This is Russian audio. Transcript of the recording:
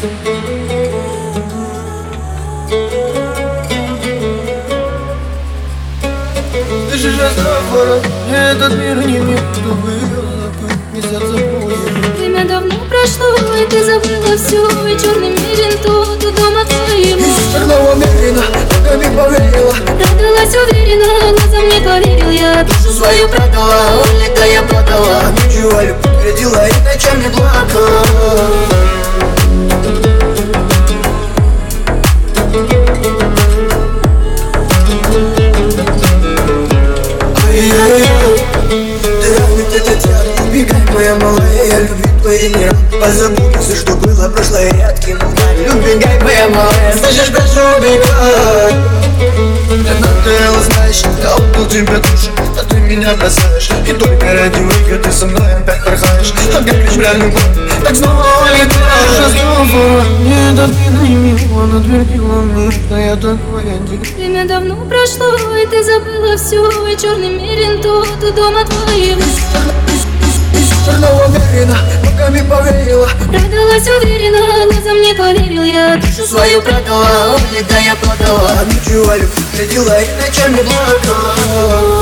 Ты же жестко город, этот мир не мир, кто выбрала месяц забыл. Время давно прошло, и ты забыла все, и черный мирен тут, у дома твоего. Из черного мерина, ногами поверила. Радовалась уверенно, глазам не поверил я. Душу свою продала, улетая продала. Ничего, любовь вредила, и ночами плакала. Твои мира Позабудь все, что было прошлое редким Убегай, моя малая, слышишь, прошу убегай Это ты знаешь, я отдал тебе душу А ты меня бросаешь. И только ради выгоды ты со мной опять порхаешь. А как лишь бля любовь, так снова улетаешь. Снова не добила его, надвердила мне Что я такой один. Время давно прошло, и ты забыла все И черный мерин тот дома твоего Черного мерина, ногами поверила. Продалась уверенно, глазом не поверил я. Душу свою продала, улика я продала. Ничего любовь родила и ночами плакала